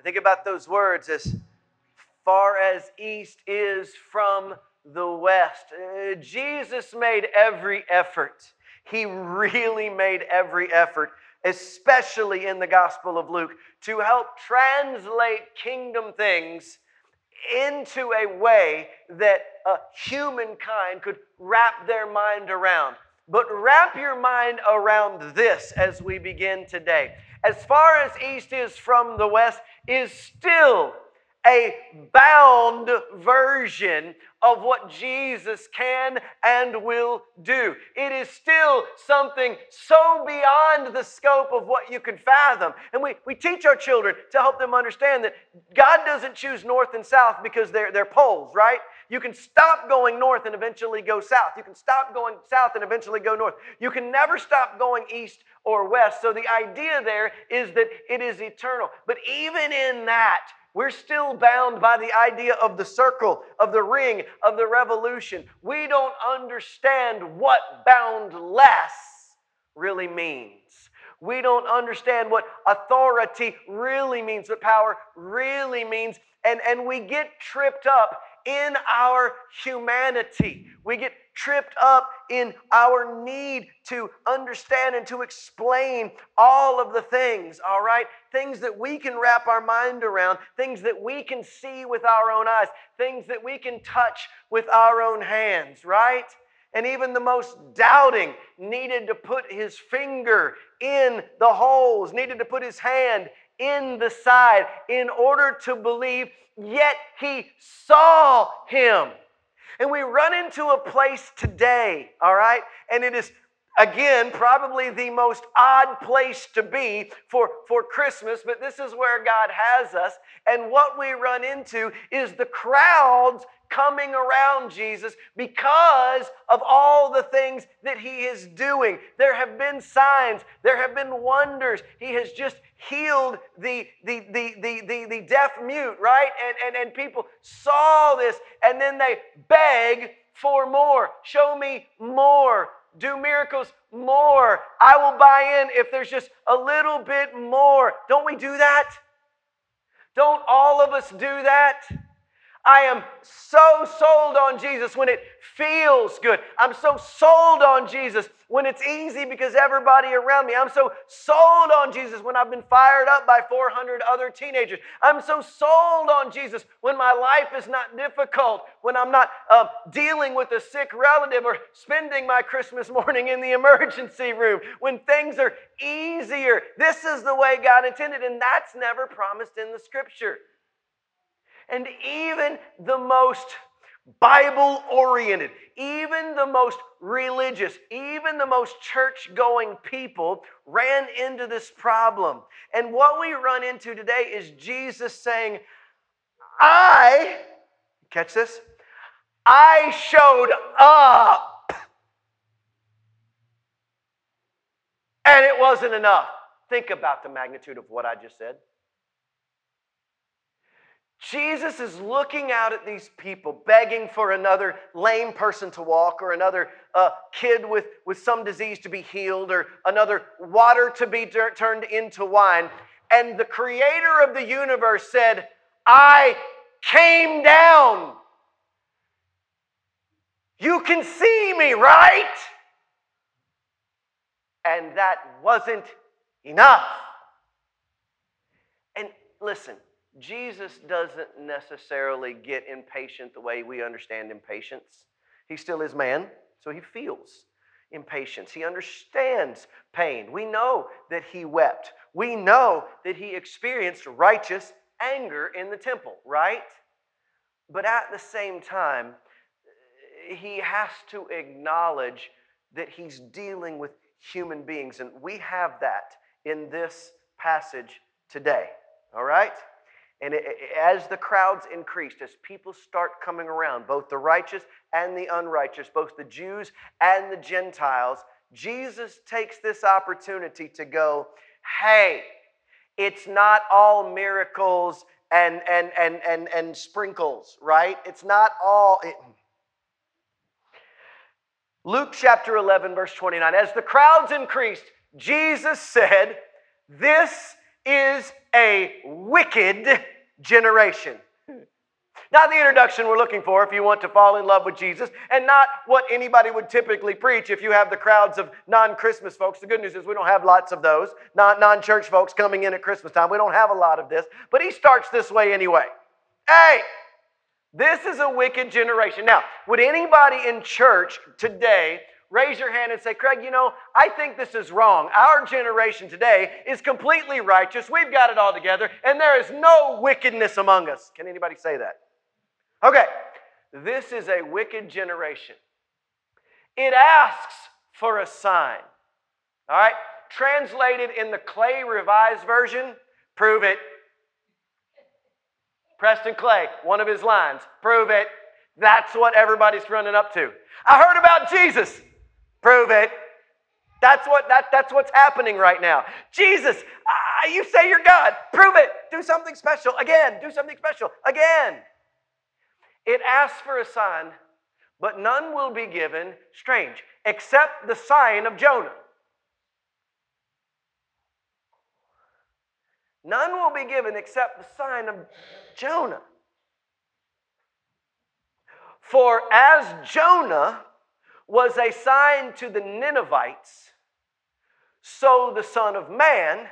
I think about those words as far as east is from the west. Uh, Jesus made every effort. He really made every effort, especially in the Gospel of Luke, to help translate kingdom things into a way that a humankind could wrap their mind around. But wrap your mind around this as we begin today. As far as east is from the west, is still a bound version of what Jesus can and will do. It is still something so beyond the scope of what you can fathom. And we, we teach our children to help them understand that God doesn't choose north and south because they're, they're poles, right? You can stop going north and eventually go south. You can stop going south and eventually go north. You can never stop going east or west. So the idea there is that it is eternal. But even in that, we're still bound by the idea of the circle, of the ring, of the revolution. We don't understand what boundless really means. We don't understand what authority really means, what power really means. And, and we get tripped up in our humanity. We get tripped up in our need to understand and to explain all of the things, all right? Things that we can wrap our mind around, things that we can see with our own eyes, things that we can touch with our own hands, right? And even the most doubting needed to put his finger in the holes, needed to put his hand in the side in order to believe, yet he saw him. And we run into a place today, all right? And it is again probably the most odd place to be for, for christmas but this is where god has us and what we run into is the crowds coming around Jesus because of all the things that he is doing. There have been signs, there have been wonders. He has just healed the, the, the, the, the, the deaf mute, right? And, and, and people saw this and then they beg for more. Show me more. Do miracles more. I will buy in if there's just a little bit more. Don't we do that? Don't all of us do that? I am so sold on Jesus when it feels good. I'm so sold on Jesus when it's easy because everybody around me. I'm so sold on Jesus when I've been fired up by 400 other teenagers. I'm so sold on Jesus when my life is not difficult, when I'm not uh, dealing with a sick relative or spending my Christmas morning in the emergency room, when things are easier. This is the way God intended, and that's never promised in the scripture. And even the most Bible oriented, even the most religious, even the most church going people ran into this problem. And what we run into today is Jesus saying, I, catch this, I showed up. And it wasn't enough. Think about the magnitude of what I just said. Jesus is looking out at these people, begging for another lame person to walk, or another uh, kid with, with some disease to be healed, or another water to be tur- turned into wine. And the creator of the universe said, I came down. You can see me, right? And that wasn't enough. And listen, Jesus doesn't necessarily get impatient the way we understand impatience. He still is man, so he feels impatience. He understands pain. We know that he wept. We know that he experienced righteous anger in the temple, right? But at the same time, he has to acknowledge that he's dealing with human beings. And we have that in this passage today, all right? And it, as the crowds increased, as people start coming around, both the righteous and the unrighteous, both the Jews and the Gentiles, Jesus takes this opportunity to go, hey, it's not all miracles and, and, and, and, and sprinkles, right? It's not all. It... Luke chapter 11, verse 29. As the crowds increased, Jesus said, This is a wicked generation. Not the introduction we're looking for if you want to fall in love with Jesus, and not what anybody would typically preach if you have the crowds of non Christmas folks. The good news is we don't have lots of those, non church folks coming in at Christmas time. We don't have a lot of this, but he starts this way anyway. Hey, this is a wicked generation. Now, would anybody in church today raise your hand and say, Craig, you know, I think this is wrong. Our generation today is completely righteous. We've got it all together, and there is no wickedness among us. Can anybody say that? Okay, this is a wicked generation. It asks for a sign. All right, translated in the Clay Revised Version, prove it. Preston Clay, one of his lines, prove it. That's what everybody's running up to. I heard about Jesus. Prove it. That's what that, that's what's happening right now. Jesus, uh, you say you're God. Prove it. Do something special again. Do something special again. It asks for a sign, but none will be given, strange, except the sign of Jonah. None will be given except the sign of Jonah. For as Jonah was a sign to the Ninevites, so the Son of Man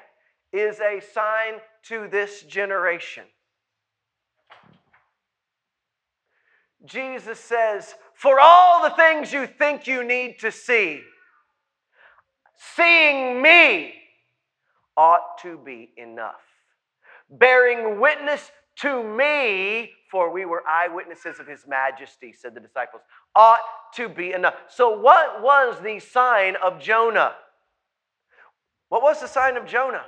is a sign to this generation. Jesus says, For all the things you think you need to see, seeing me ought to be enough. Bearing witness to me, for we were eyewitnesses of his majesty, said the disciples, ought to be enough. So, what was the sign of Jonah? What was the sign of Jonah?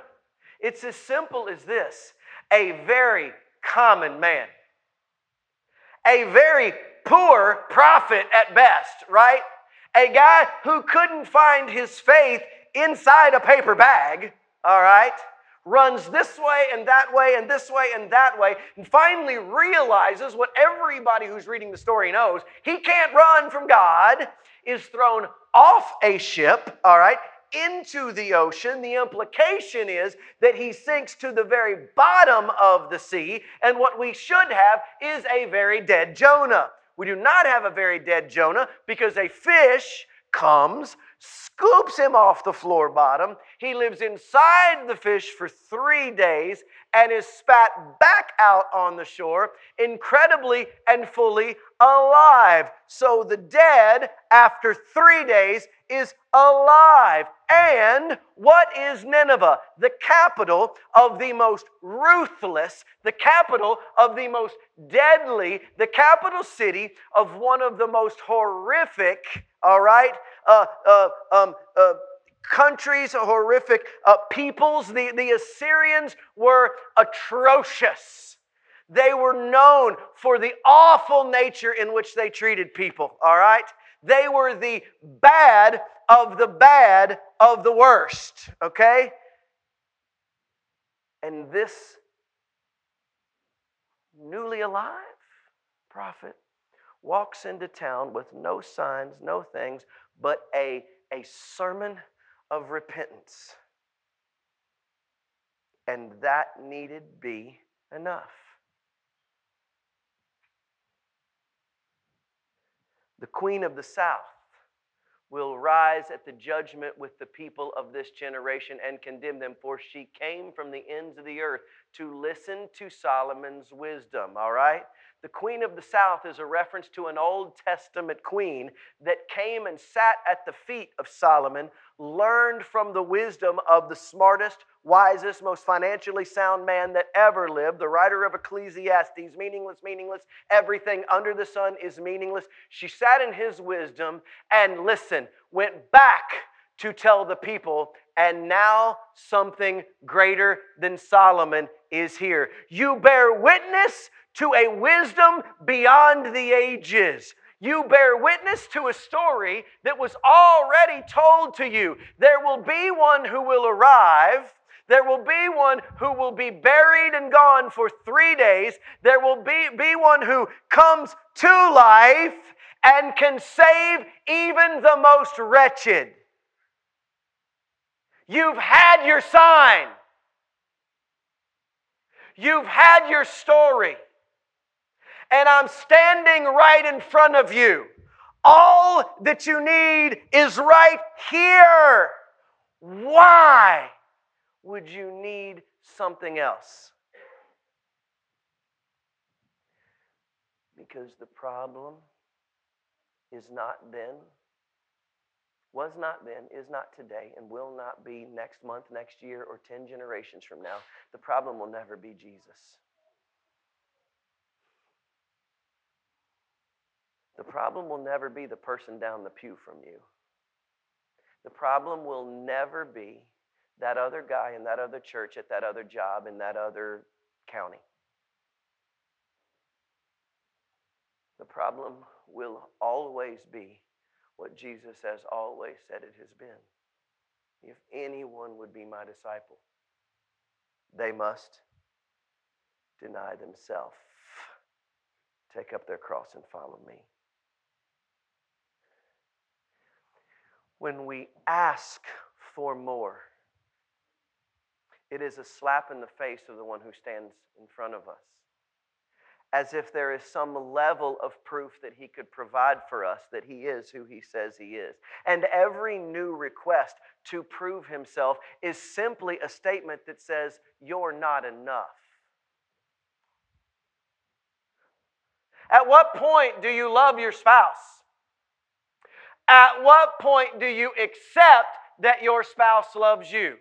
It's as simple as this a very common man a very poor prophet at best, right? A guy who couldn't find his faith inside a paper bag, all right? Runs this way and that way and this way and that way, and finally realizes what everybody who's reading the story knows he can't run from God, is thrown off a ship, all right, into the ocean, the implication is that he sinks to the very bottom of the sea, and what we should have is a very dead Jonah. We do not have a very dead Jonah because a fish comes, scoops him off the floor bottom. He lives inside the fish for three days and is spat back out on the shore, incredibly and fully alive. So the dead, after three days, is alive. And what is Nineveh? The capital of the most ruthless, the capital of the most deadly, the capital city of one of the most horrific, all right, uh, uh, um, uh, countries, horrific uh, peoples. The, the Assyrians were atrocious. They were known for the awful nature in which they treated people, all right? They were the bad of the bad of the worst, okay? And this newly alive prophet walks into town with no signs, no things, but a, a sermon of repentance. And that needed be enough. The Queen of the South will rise at the judgment with the people of this generation and condemn them, for she came from the ends of the earth to listen to Solomon's wisdom. All right? The Queen of the South is a reference to an Old Testament queen that came and sat at the feet of Solomon, learned from the wisdom of the smartest, wisest, most financially sound man that ever lived, the writer of Ecclesiastes meaningless, meaningless, everything under the sun is meaningless. She sat in his wisdom and, listen, went back to tell the people, and now something greater than Solomon is here. You bear witness to a wisdom beyond the ages. You bear witness to a story that was already told to you. There will be one who will arrive. There will be one who will be buried and gone for three days. There will be, be one who comes to life and can save even the most wretched. You've had your sign. You've had your story, and I'm standing right in front of you. All that you need is right here. Why would you need something else? Because the problem is not then, was not then, is not today, and will not be next month, next year, or 10 generations from now. The problem will never be Jesus. The problem will never be the person down the pew from you. The problem will never be that other guy in that other church at that other job in that other county. The problem will always be what Jesus has always said it has been. If anyone would be my disciple, they must deny themselves, take up their cross, and follow me. When we ask for more, it is a slap in the face of the one who stands in front of us as if there is some level of proof that he could provide for us that he is who he says he is. And every new request to prove himself is simply a statement that says, You're not enough. At what point do you love your spouse? At what point do you accept that your spouse loves you?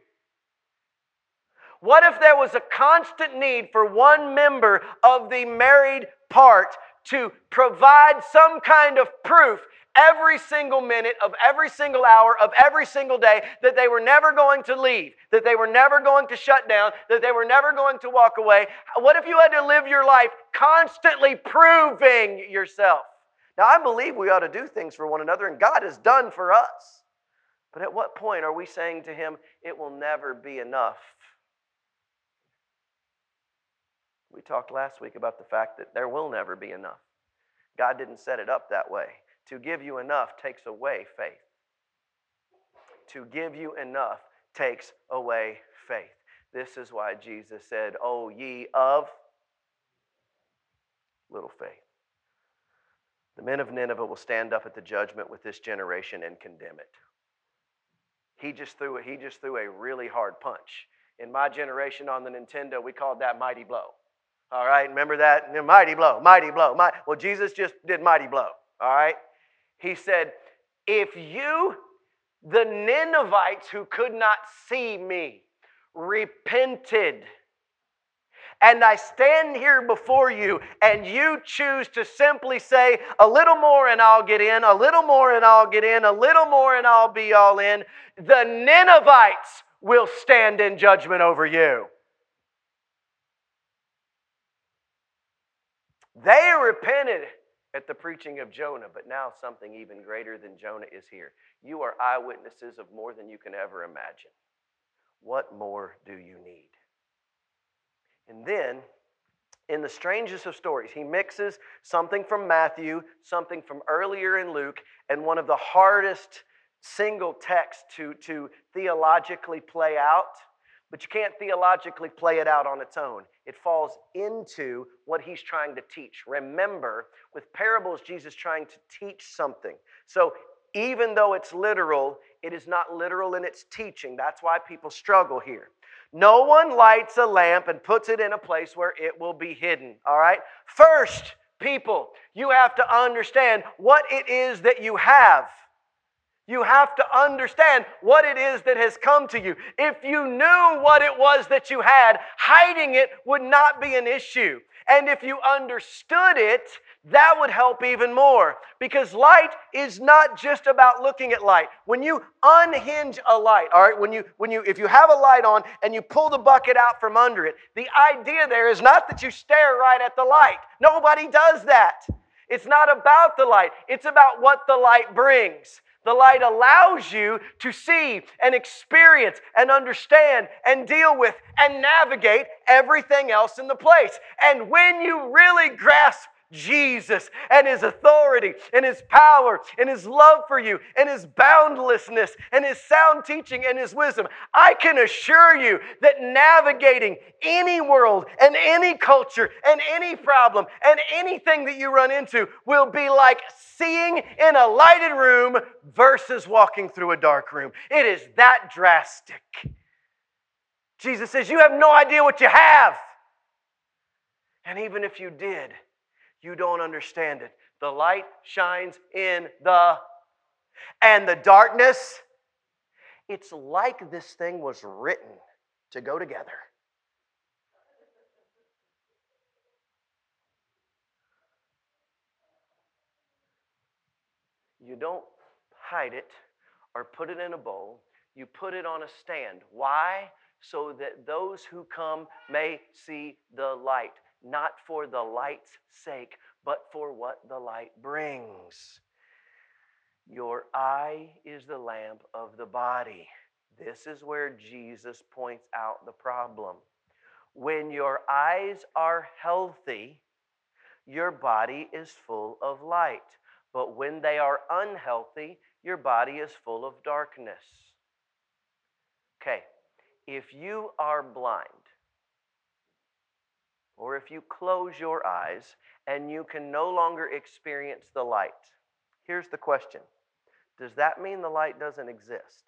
What if there was a constant need for one member of the married part to provide some kind of proof every single minute of every single hour of every single day that they were never going to leave, that they were never going to shut down, that they were never going to walk away? What if you had to live your life constantly proving yourself? Now, I believe we ought to do things for one another, and God has done for us. But at what point are we saying to Him, it will never be enough? We talked last week about the fact that there will never be enough. God didn't set it up that way. To give you enough takes away faith. To give you enough takes away faith. This is why Jesus said, Oh, ye of little faith. The men of Nineveh will stand up at the judgment with this generation and condemn it. He just threw he just threw a really hard punch. In my generation on the Nintendo, we called that mighty blow. All right, remember that? Mighty blow, mighty blow. Mighty. Well, Jesus just did mighty blow. All right? He said, If you, the Ninevites who could not see me, repented, and I stand here before you, and you choose to simply say, A little more and I'll get in, a little more and I'll get in, a little more and I'll be all in, the Ninevites will stand in judgment over you. They repented at the preaching of Jonah, but now something even greater than Jonah is here. You are eyewitnesses of more than you can ever imagine. What more do you need? And then, in the strangest of stories, he mixes something from Matthew, something from earlier in Luke, and one of the hardest single texts to, to theologically play out but you can't theologically play it out on its own. It falls into what he's trying to teach. Remember, with parables, Jesus trying to teach something. So even though it's literal, it is not literal in its teaching. That's why people struggle here. No one lights a lamp and puts it in a place where it will be hidden. All right? First, people, you have to understand what it is that you have. You have to understand what it is that has come to you. If you knew what it was that you had, hiding it would not be an issue. And if you understood it, that would help even more because light is not just about looking at light. When you unhinge a light, all right, when you when you if you have a light on and you pull the bucket out from under it, the idea there is not that you stare right at the light. Nobody does that. It's not about the light. It's about what the light brings. The light allows you to see and experience and understand and deal with and navigate everything else in the place. And when you really grasp Jesus and His authority and His power and His love for you and His boundlessness and His sound teaching and His wisdom, I can assure you that navigating any world and any culture and any problem and anything that you run into will be like seeing in a lighted room versus walking through a dark room. It is that drastic. Jesus says, You have no idea what you have. And even if you did, you don't understand it. The light shines in the and the darkness. It's like this thing was written to go together. You don't hide it or put it in a bowl. You put it on a stand. Why? So that those who come may see the light not for the light's sake, but for what the light brings. Your eye is the lamp of the body. This is where Jesus points out the problem. When your eyes are healthy, your body is full of light. But when they are unhealthy, your body is full of darkness. Okay, if you are blind, or if you close your eyes and you can no longer experience the light. Here's the question Does that mean the light doesn't exist?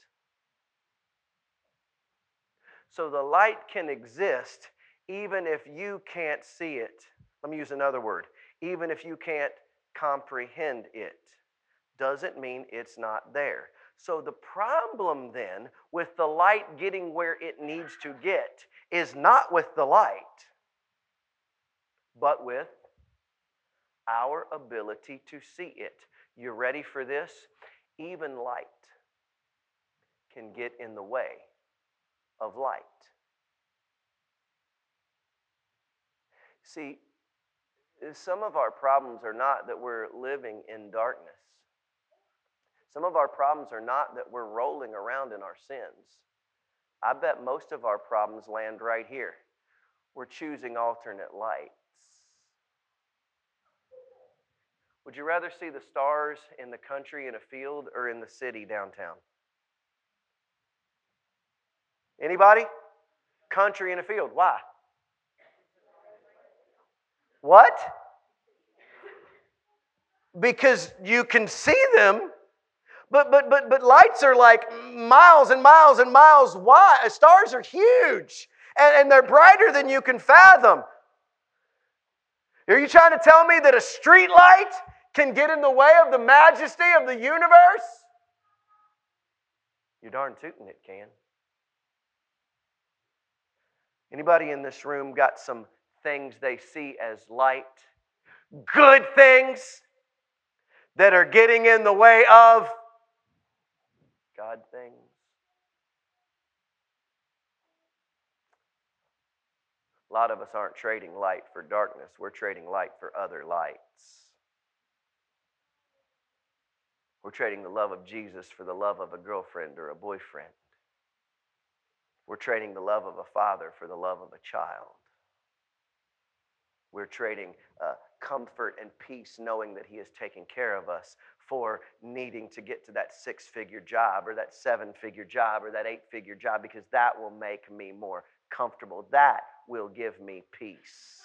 So the light can exist even if you can't see it. Let me use another word. Even if you can't comprehend it, doesn't mean it's not there. So the problem then with the light getting where it needs to get is not with the light but with our ability to see it. You ready for this? Even light can get in the way of light. See, some of our problems are not that we're living in darkness. Some of our problems are not that we're rolling around in our sins. I bet most of our problems land right here. We're choosing alternate light. Would you rather see the stars in the country in a field or in the city downtown? Anybody? Country in a field. Why? What? Because you can see them, but but but but lights are like miles and miles and miles wide. Stars are huge, and, and they're brighter than you can fathom. Are you trying to tell me that a street light can get in the way of the majesty of the universe? You're darn tootin' it can. Anybody in this room got some things they see as light? Good things that are getting in the way of God things? A lot of us aren't trading light for darkness, we're trading light for other lights. We're trading the love of Jesus for the love of a girlfriend or a boyfriend. We're trading the love of a father for the love of a child. We're trading uh, comfort and peace knowing that He is taking care of us for needing to get to that six figure job or that seven figure job or that eight figure job because that will make me more comfortable. That will give me peace.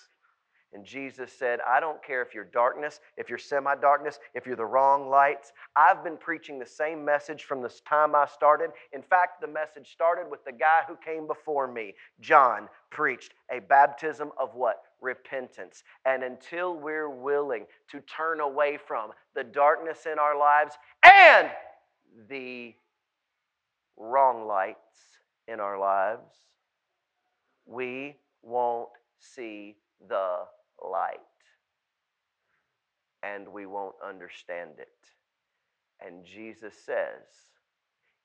And Jesus said, I don't care if you're darkness, if you're semi darkness, if you're the wrong lights. I've been preaching the same message from the time I started. In fact, the message started with the guy who came before me. John preached a baptism of what? Repentance. And until we're willing to turn away from the darkness in our lives and the wrong lights in our lives, we won't see the light and we won't understand it. And Jesus says,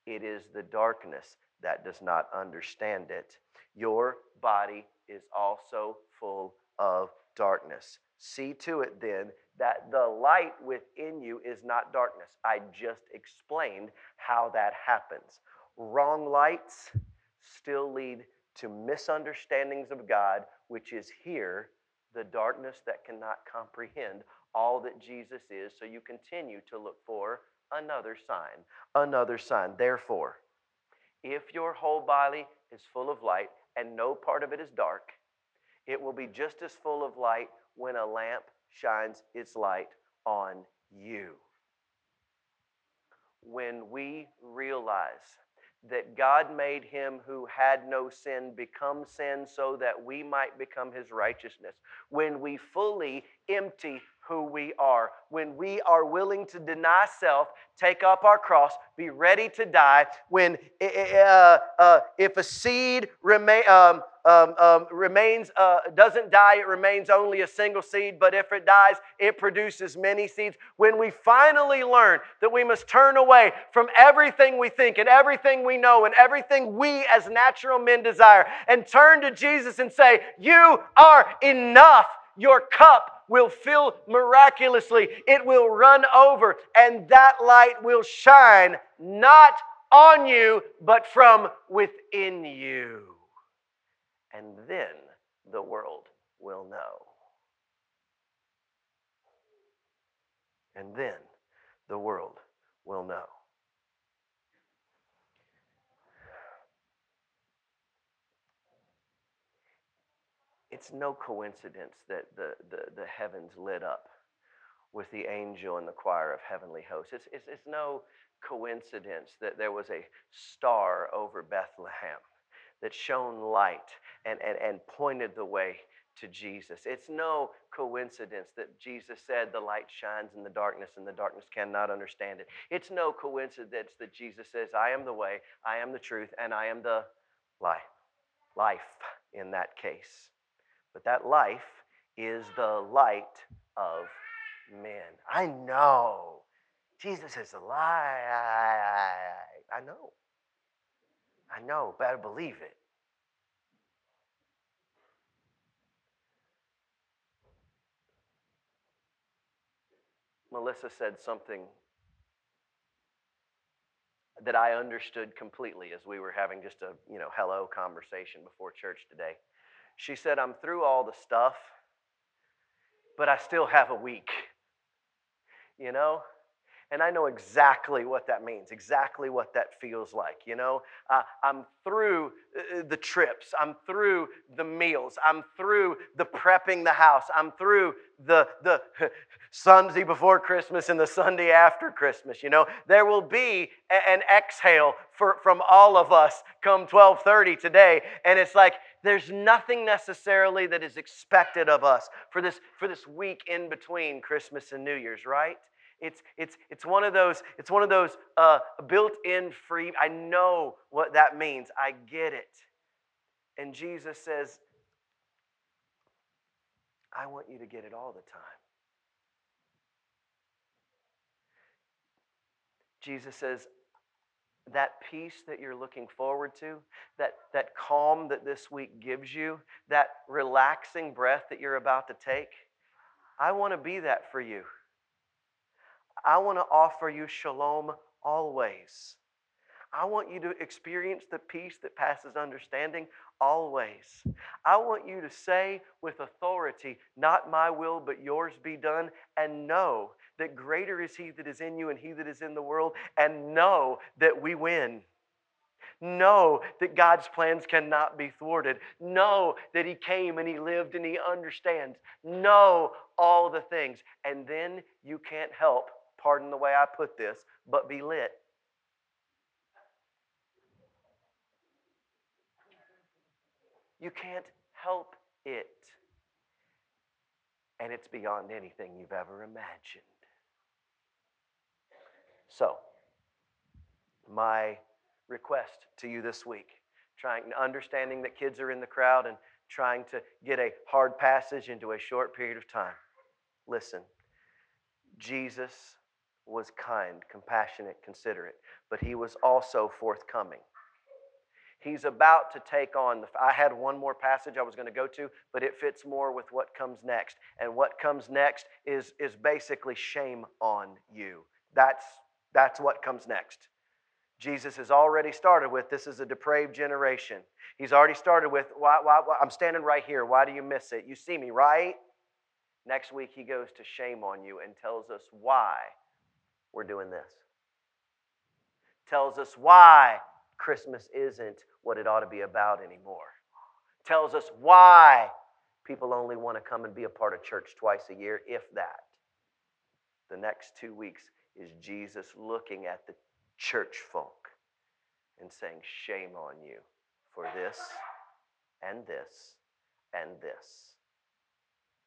It is the darkness that does not understand it. Your body is also full of darkness. See to it then that the light within you is not darkness. I just explained how that happens. Wrong lights still lead to misunderstandings of God, which is here the darkness that cannot comprehend all that Jesus is, so you continue to look for another sign, another sign. Therefore, if your whole body is full of light and no part of it is dark, it will be just as full of light when a lamp shines its light on you. When we realize that God made him who had no sin become sin so that we might become his righteousness. When we fully empty who we are, when we are willing to deny self, take up our cross, be ready to die, when uh, uh, if a seed remain, um, um, um, remains, uh, doesn't die, it remains only a single seed, but if it dies, it produces many seeds. When we finally learn that we must turn away from everything we think and everything we know and everything we as natural men desire and turn to Jesus and say, You are enough, your cup will fill miraculously, it will run over, and that light will shine not on you, but from within you and then the world will know. And then the world will know. It's no coincidence that the, the, the heavens lit up with the angel and the choir of heavenly hosts. It's, it's, it's no coincidence that there was a star over Bethlehem that shone light and, and, and pointed the way to Jesus. It's no coincidence that Jesus said, The light shines in the darkness, and the darkness cannot understand it. It's no coincidence that Jesus says, I am the way, I am the truth, and I am the life. Life in that case. But that life is the light of men. I know. Jesus is light. I know. I know, better believe it. Melissa said something that I understood completely as we were having just a, you know, hello conversation before church today. She said, I'm through all the stuff, but I still have a week. You know? And I know exactly what that means, exactly what that feels like. You know, uh, I'm through uh, the trips, I'm through the meals, I'm through the prepping the house, I'm through the, the Sunday before Christmas and the Sunday after Christmas. You know, there will be an exhale for, from all of us come 1230 today. And it's like, there's nothing necessarily that is expected of us for this, for this week in between Christmas and New Year's, right? It's, it's, it's one of those, it's one of those uh, built-in free. I know what that means. I get it. And Jesus says, I want you to get it all the time. Jesus says, that peace that you're looking forward to, that, that calm that this week gives you, that relaxing breath that you're about to take, I want to be that for you. I want to offer you shalom always. I want you to experience the peace that passes understanding always. I want you to say with authority, Not my will, but yours be done, and know that greater is He that is in you and He that is in the world, and know that we win. Know that God's plans cannot be thwarted. Know that He came and He lived and He understands. Know all the things. And then you can't help pardon the way I put this, but be lit. You can't help it. And it's beyond anything you've ever imagined. So, my request to you this week, trying understanding that kids are in the crowd and trying to get a hard passage into a short period of time. Listen, Jesus was kind, compassionate, considerate, but he was also forthcoming. He's about to take on the. I had one more passage I was going to go to, but it fits more with what comes next. And what comes next is, is basically shame on you. That's, that's what comes next. Jesus has already started with this is a depraved generation. He's already started with, why, why, why, I'm standing right here. Why do you miss it? You see me, right? Next week, he goes to shame on you and tells us why we're doing this. Tells us why Christmas isn't what it ought to be about anymore. Tells us why people only want to come and be a part of church twice a year, if that. The next two weeks is Jesus looking at the church folk and saying, Shame on you for this and this and this.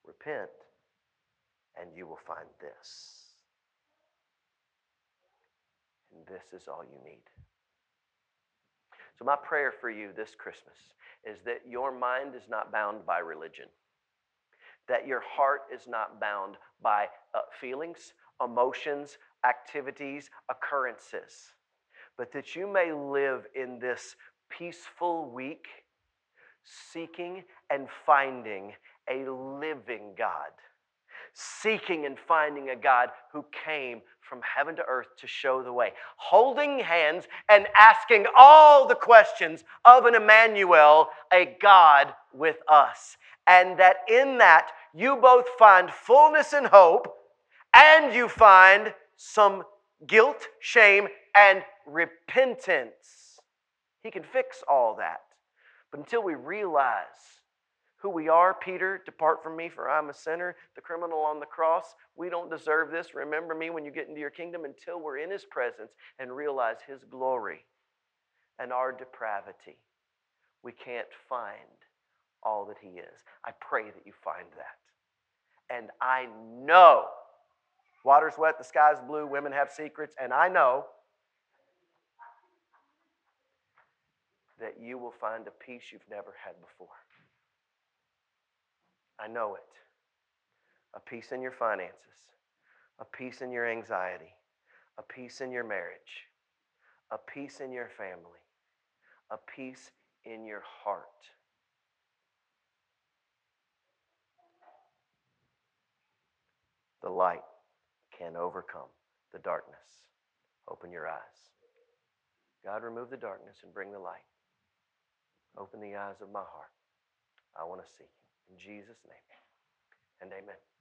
Repent, and you will find this. This is all you need. So, my prayer for you this Christmas is that your mind is not bound by religion, that your heart is not bound by uh, feelings, emotions, activities, occurrences, but that you may live in this peaceful week seeking and finding a living God seeking and finding a God who came from heaven to earth to show the way, holding hands and asking all the questions of an Emmanuel, a God with us. And that in that you both find fullness and hope, and you find some guilt, shame, and repentance. He can fix all that. But until we realize who we are. Peter, depart from me, for I'm a sinner, the criminal on the cross. We don't deserve this. Remember me when you get into your kingdom until we're in his presence and realize his glory and our depravity. We can't find all that he is. I pray that you find that. And I know water's wet, the sky's blue, women have secrets, and I know that you will find a peace you've never had before. I know it. A peace in your finances, a peace in your anxiety, a peace in your marriage, a peace in your family, a peace in your heart. The light can overcome the darkness. Open your eyes. God, remove the darkness and bring the light. Open the eyes of my heart. I want to see you. In Jesus' name and amen.